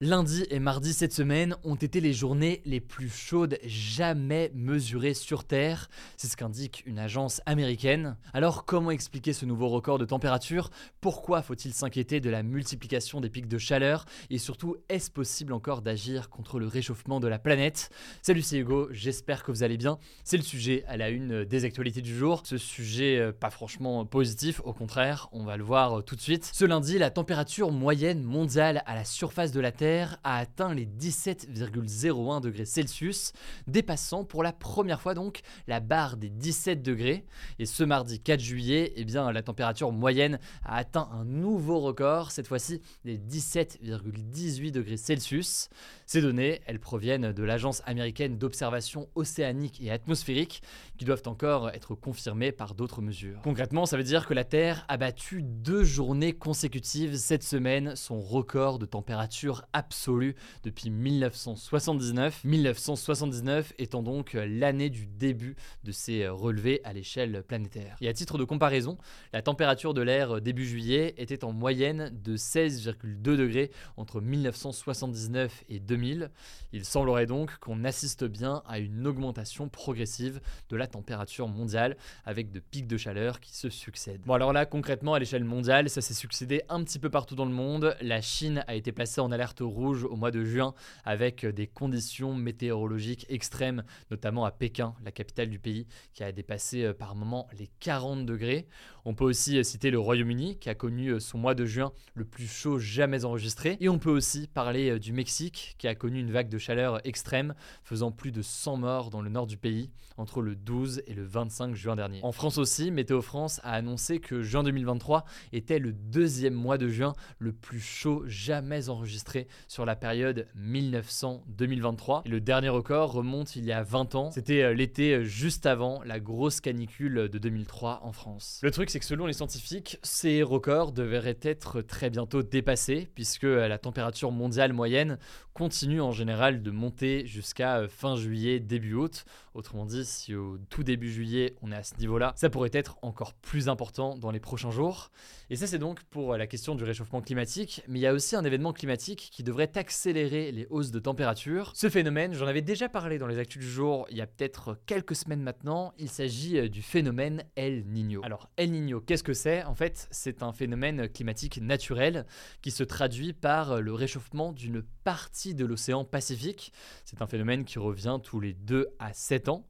Lundi et mardi cette semaine ont été les journées les plus chaudes jamais mesurées sur Terre, c'est ce qu'indique une agence américaine. Alors comment expliquer ce nouveau record de température? Pourquoi faut-il s'inquiéter de la multiplication des pics de chaleur? Et surtout, est-ce possible encore d'agir contre le réchauffement de la planète? Salut c'est Hugo, j'espère que vous allez bien. C'est le sujet à la une des actualités du jour. Ce sujet euh, pas franchement positif, au contraire, on va le voir tout de suite. Ce lundi, la température moyenne mondiale à la surface de la Terre a atteint les 17,01 degrés Celsius, dépassant pour la première fois donc la barre des 17 degrés. Et ce mardi 4 juillet, eh bien, la température moyenne a atteint un nouveau record, cette fois-ci les 17,18 degrés Celsius. Ces données, elles proviennent de l'Agence américaine d'observation océanique et atmosphérique, qui doivent encore être confirmées par d'autres mesures. Concrètement, ça veut dire que la Terre a battu deux journées consécutives cette semaine son record de température absolue depuis 1979. 1979 étant donc l'année du début de ces relevés à l'échelle planétaire. Et à titre de comparaison, la température de l'air début juillet était en moyenne de 16,2 degrés entre 1979 et 2000 il semblerait donc qu'on assiste bien à une augmentation progressive de la température mondiale avec de pics de chaleur qui se succèdent. Bon alors là concrètement à l'échelle mondiale ça s'est succédé un petit peu partout dans le monde. La Chine a été placée en alerte rouge au mois de juin avec des conditions météorologiques extrêmes, notamment à Pékin, la capitale du pays, qui a dépassé euh, par moments les 40 degrés. On peut aussi euh, citer le Royaume-Uni qui a connu euh, son mois de juin le plus chaud jamais enregistré. Et on peut aussi parler du Mexique qui a connu une vague de chaleur extrême, faisant plus de 100 morts dans le nord du pays entre le 12 et le 25 juin dernier. En France aussi, Météo France a annoncé que juin 2023 était le deuxième mois de juin le plus chaud jamais enregistré sur la période 1900-2023. Et le dernier record remonte il y a 20 ans. C'était euh, l'été euh, juste avant la grosse canicule de 2003 en France. Le truc, c'est que selon les scientifiques, ces records devraient être très bientôt dépassés puisque euh, la température mondiale moyenne continue en général de monter jusqu'à fin juillet, début août. Autrement dit, si au tout début juillet on est à ce niveau-là, ça pourrait être encore plus important dans les prochains jours. Et ça c'est donc pour la question du réchauffement climatique, mais il y a aussi un événement climatique qui devrait accélérer les hausses de température. Ce phénomène, j'en avais déjà parlé dans les actus du jour il y a peut-être quelques semaines maintenant, il s'agit euh, du phénomène El Niño. Alors El Niño, qu'est-ce que c'est? En fait, c'est un phénomène climatique naturel qui se traduit par euh, le réchauffement d'une partie de l'océan Pacifique. C'est un phénomène qui revient tous les 2 à 7 ans.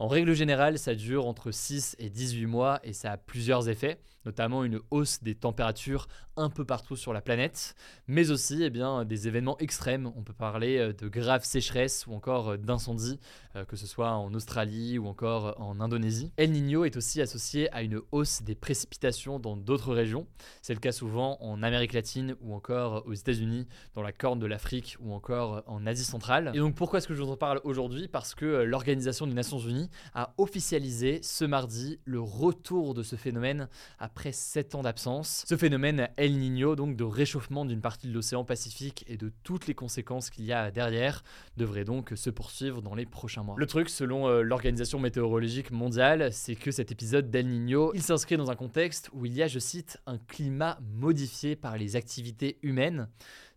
En règle générale, ça dure entre 6 et 18 mois et ça a plusieurs effets notamment une hausse des températures un peu partout sur la planète, mais aussi eh bien, des événements extrêmes. On peut parler euh, de graves sécheresses ou encore euh, d'incendies, euh, que ce soit en Australie ou encore en Indonésie. El Niño est aussi associé à une hausse des précipitations dans d'autres régions. C'est le cas souvent en Amérique latine ou encore aux États-Unis, dans la Corne de l'Afrique ou encore en Asie centrale. Et donc pourquoi est-ce que je vous en parle aujourd'hui? Parce que l'Organisation des Nations Unies a officialisé ce mardi le retour de ce phénomène après 7 ans d'absence. Ce phénomène El Niño, donc de réchauffement d'une partie de l'océan Pacifique et de toutes les conséquences qu'il y a derrière, devrait donc se poursuivre dans les prochains mois. Le truc, selon euh, l'Organisation météorologique mondiale, c'est que cet épisode d'El Niño, il s'inscrit dans un contexte où il y a, je cite, un climat modifié par les activités humaines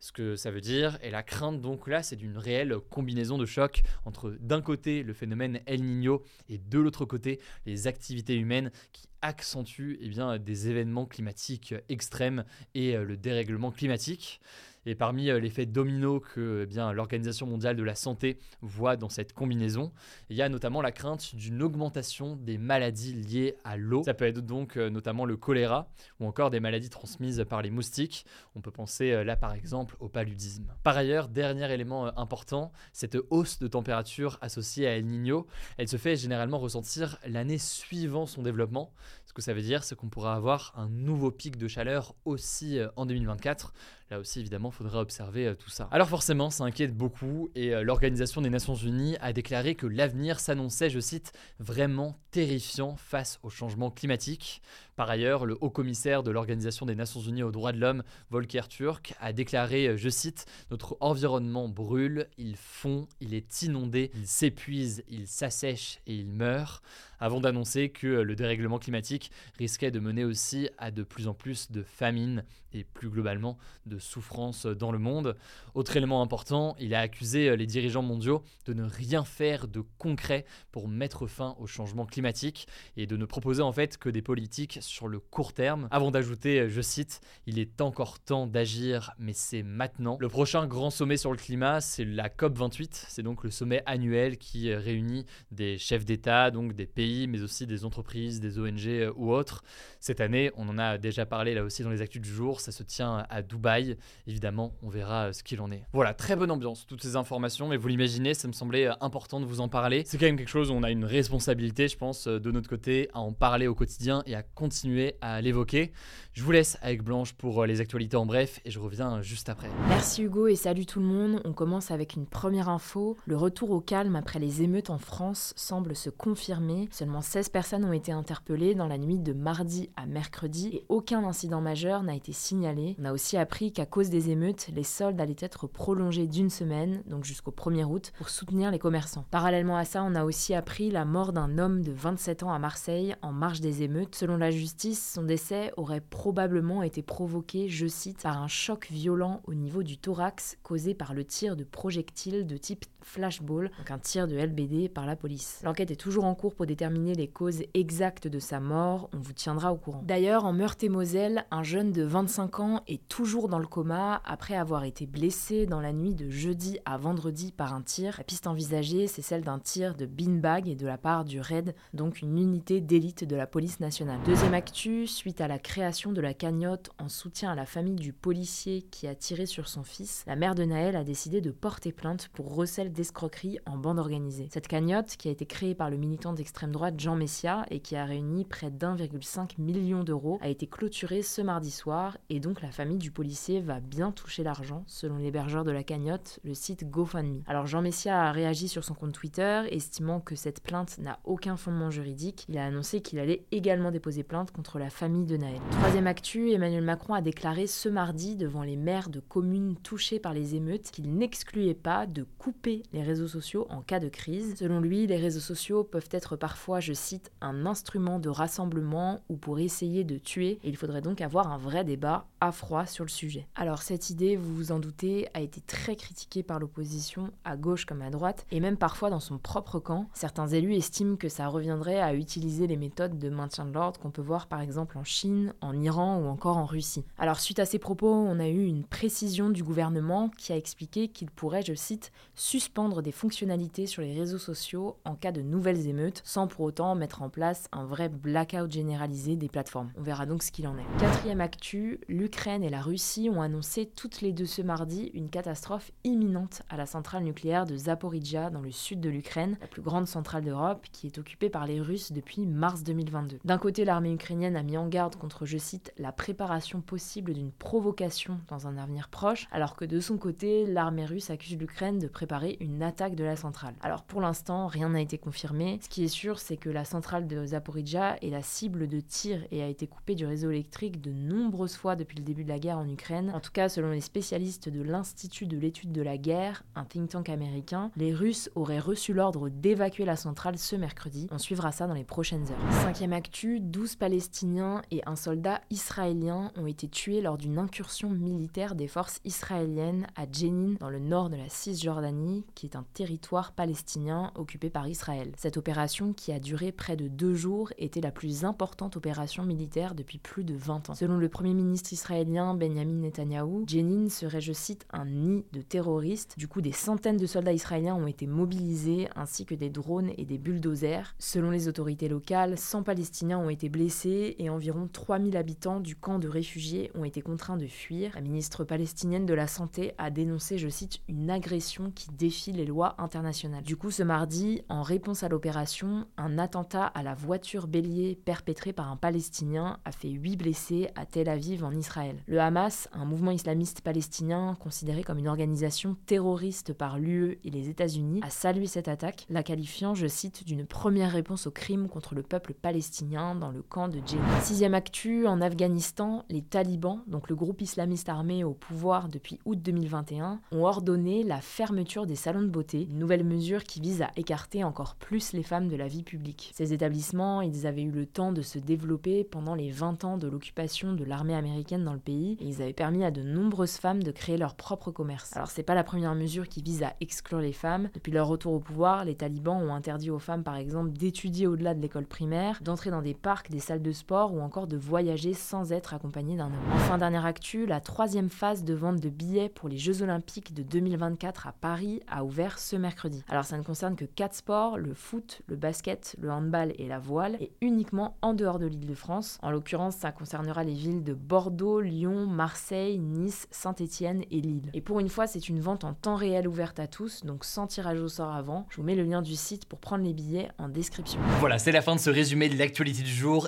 ce que ça veut dire. Et la crainte, donc là, c'est d'une réelle combinaison de chocs entre d'un côté le phénomène El Niño et de l'autre côté les activités humaines qui accentuent eh bien, des événements climatiques extrêmes et euh, le dérèglement climatique. Et parmi euh, l'effet domino que eh bien l'Organisation mondiale de la santé voit dans cette combinaison, il y a notamment la crainte d'une augmentation des maladies liées à l'eau. Ça peut être donc euh, notamment le choléra ou encore des maladies transmises par les moustiques. On peut penser euh, là par exemple au paludisme. Par ailleurs, dernier élément important, cette hausse de température associée à El Niño, elle se fait généralement ressentir l'année suivant son développement. Ce que ça veut dire, c'est qu'on pourra avoir un nouveau pic de chaleur aussi en 2024. Là aussi, évidemment, faudra observer euh, tout ça. Alors forcément, ça inquiète beaucoup et euh, l'Organisation des Nations Unies a déclaré que l'avenir s'annonçait, je cite, vraiment terrifiant face au changement climatique. Par ailleurs, le haut commissaire de l'Organisation des Nations Unies aux droits de l'homme, Volker Turk, a déclaré, euh, je cite, Notre environnement brûle, il fond, il est inondé, il s'épuise, il s'assèche et il meurt avant d'annoncer que le dérèglement climatique risquait de mener aussi à de plus en plus de famines et plus globalement de souffrance dans le monde. Autre élément important, il a accusé les dirigeants mondiaux de ne rien faire de concret pour mettre fin au changement climatique et de ne proposer en fait que des politiques sur le court terme. Avant d'ajouter, je cite, il est encore temps d'agir, mais c'est maintenant. Le prochain grand sommet sur le climat, c'est la COP28, c'est donc le sommet annuel qui réunit des chefs d'État, donc des pays mais aussi des entreprises, des ONG euh, ou autres. Cette année, on en a déjà parlé là aussi dans les actus du jour, ça se tient à Dubaï. Évidemment, on verra euh, ce qu'il en est. Voilà, très bonne ambiance, toutes ces informations, mais vous l'imaginez, ça me semblait euh, important de vous en parler. C'est quand même quelque chose où on a une responsabilité, je pense, de notre côté, à en parler au quotidien et à continuer à l'évoquer. Je vous laisse avec Blanche pour les actualités en bref et je reviens juste après. Merci Hugo et salut tout le monde. On commence avec une première info. Le retour au calme après les émeutes en France semble se confirmer. Seulement 16 personnes ont été interpellées dans la nuit de mardi à mercredi et aucun incident majeur n'a été signalé. On a aussi appris qu'à cause des émeutes, les soldes allaient être prolongés d'une semaine, donc jusqu'au 1er août, pour soutenir les commerçants. Parallèlement à ça, on a aussi appris la mort d'un homme de 27 ans à Marseille en marge des émeutes. Selon la justice, son décès aurait probablement été provoqué, je cite, par un choc violent au niveau du thorax causé par le tir de projectiles de type flashball, donc un tir de LBD par la police. L'enquête est toujours en cours pour déterminer les causes exactes de sa mort, on vous tiendra au courant. D'ailleurs, en Meurthe-et-Moselle, un jeune de 25 ans est toujours dans le coma après avoir été blessé dans la nuit de jeudi à vendredi par un tir. La piste envisagée, c'est celle d'un tir de beanbag et de la part du RAID, donc une unité d'élite de la police nationale. Deuxième actu, suite à la création de la cagnotte en soutien à la famille du policier qui a tiré sur son fils, la mère de Naël a décidé de porter plainte pour recel d'escroquerie en bande organisée. Cette cagnotte, qui a été créée par le militant d'extrême droite Jean Messia et qui a réuni près d'1,5 million d'euros, a été clôturée ce mardi soir et donc la famille du policier va bien toucher l'argent, selon l'hébergeur de la cagnotte, le site GoFundMe. Alors Jean Messia a réagi sur son compte Twitter, estimant que cette plainte n'a aucun fondement juridique. Il a annoncé qu'il allait également déposer plainte contre la famille de Naël. Troisième actu, Emmanuel Macron a déclaré ce mardi devant les maires de communes touchées par les émeutes qu'il n'excluait pas de couper les réseaux sociaux en cas de crise. Selon lui, les réseaux sociaux peuvent être parfois, je cite, un instrument de rassemblement ou pour essayer de tuer, et il faudrait donc avoir un vrai débat à froid sur le sujet. Alors cette idée, vous vous en doutez, a été très critiquée par l'opposition, à gauche comme à droite, et même parfois dans son propre camp. Certains élus estiment que ça reviendrait à utiliser les méthodes de maintien de l'ordre qu'on peut voir par exemple en Chine, en Iran ou encore en Russie. Alors suite à ces propos, on a eu une précision du gouvernement qui a expliqué qu'il pourrait, je cite, suspendre des fonctionnalités sur les réseaux sociaux en cas de nouvelles émeutes, sans pour autant mettre en place un vrai blackout généralisé des plateformes. On verra donc ce qu'il en est. Quatrième actu, l'Ukraine et la Russie ont annoncé toutes les deux ce mardi une catastrophe imminente à la centrale nucléaire de Zaporizhia dans le sud de l'Ukraine, la plus grande centrale d'Europe qui est occupée par les Russes depuis mars 2022. D'un côté, l'armée ukrainienne a mis en garde contre, je cite, la préparation possible d'une provocation dans un avenir proche, alors que de son côté, l'armée russe accuse l'Ukraine de préparer une attaque de la centrale. Alors pour l'instant, rien n'a été confirmé. Ce qui est sûr, c'est que la centrale de Zaporizhia est la cible de tir et a été coupée du réseau électrique de nombreuses fois depuis le début de la guerre en Ukraine. En tout cas, selon les spécialistes de l'Institut de l'étude de la guerre, un think tank américain, les Russes auraient reçu l'ordre d'évacuer la centrale ce mercredi. On suivra ça dans les prochaines heures. Cinquième actu, 12 Palestiniens palestinien et un soldat israélien ont été tués lors d'une incursion militaire des forces israéliennes à Jenin, dans le nord de la Cisjordanie, qui est un territoire palestinien occupé par Israël. Cette opération, qui a duré près de deux jours, était la plus importante opération militaire depuis plus de 20 ans. Selon le premier ministre israélien Benjamin Netanyahu, Jenin serait, je cite, un nid de terroristes. Du coup, des centaines de soldats israéliens ont été mobilisés, ainsi que des drones et des bulldozers. Selon les autorités locales, 100 Palestiniens ont été blessés et environ 3000 habitants du camp de réfugiés ont été contraints de fuir. La ministre palestinienne de la Santé a dénoncé, je cite, une agression qui défie les lois internationales. Du coup, ce mardi, en réponse à l'opération, un attentat à la voiture bélier perpétré par un Palestinien a fait 8 blessés à Tel Aviv en Israël. Le Hamas, un mouvement islamiste palestinien considéré comme une organisation terroriste par l'UE et les États-Unis, a salué cette attaque, la qualifiant, je cite, d'une première réponse au crime contre le peuple palestinien dans le camp de Jenin. Sixième actu, en Afghanistan, les talibans, donc le groupe islamiste armé au pouvoir depuis août 2021, ont ordonné la fermeture des salons de beauté, une nouvelle mesure qui vise à écarter encore plus les femmes de la vie publique. Ces établissements, ils avaient eu le temps de se développer pendant les 20 ans de l'occupation de l'armée américaine dans le pays et ils avaient permis à de nombreuses femmes de créer leur propre commerce. Alors c'est pas la première mesure qui vise à exclure les femmes. Depuis leur retour au pouvoir, les talibans ont interdit aux femmes par exemple d'étudier au-delà de l'école primaire, d'entrer dans des parcs, des de sport ou encore de voyager sans être accompagnées d'un homme. Enfin dernière actu, la troisième phase de vente de billets pour les Jeux Olympiques de 2024 à Paris a ouvert ce mercredi. Alors ça ne concerne que quatre sports, le foot, le basket, le handball et la voile, et uniquement en dehors de l'île de France. En l'occurrence, ça concernera les villes de Bordeaux, Lyon, Marseille, Nice, Saint-Étienne et Lille. Et pour une fois, c'est une vente en temps réel ouverte à tous, donc sans tirage au sort avant. Je vous mets le lien du site pour prendre les billets en description. Voilà, c'est la fin de ce résumé de l'actualité du jour.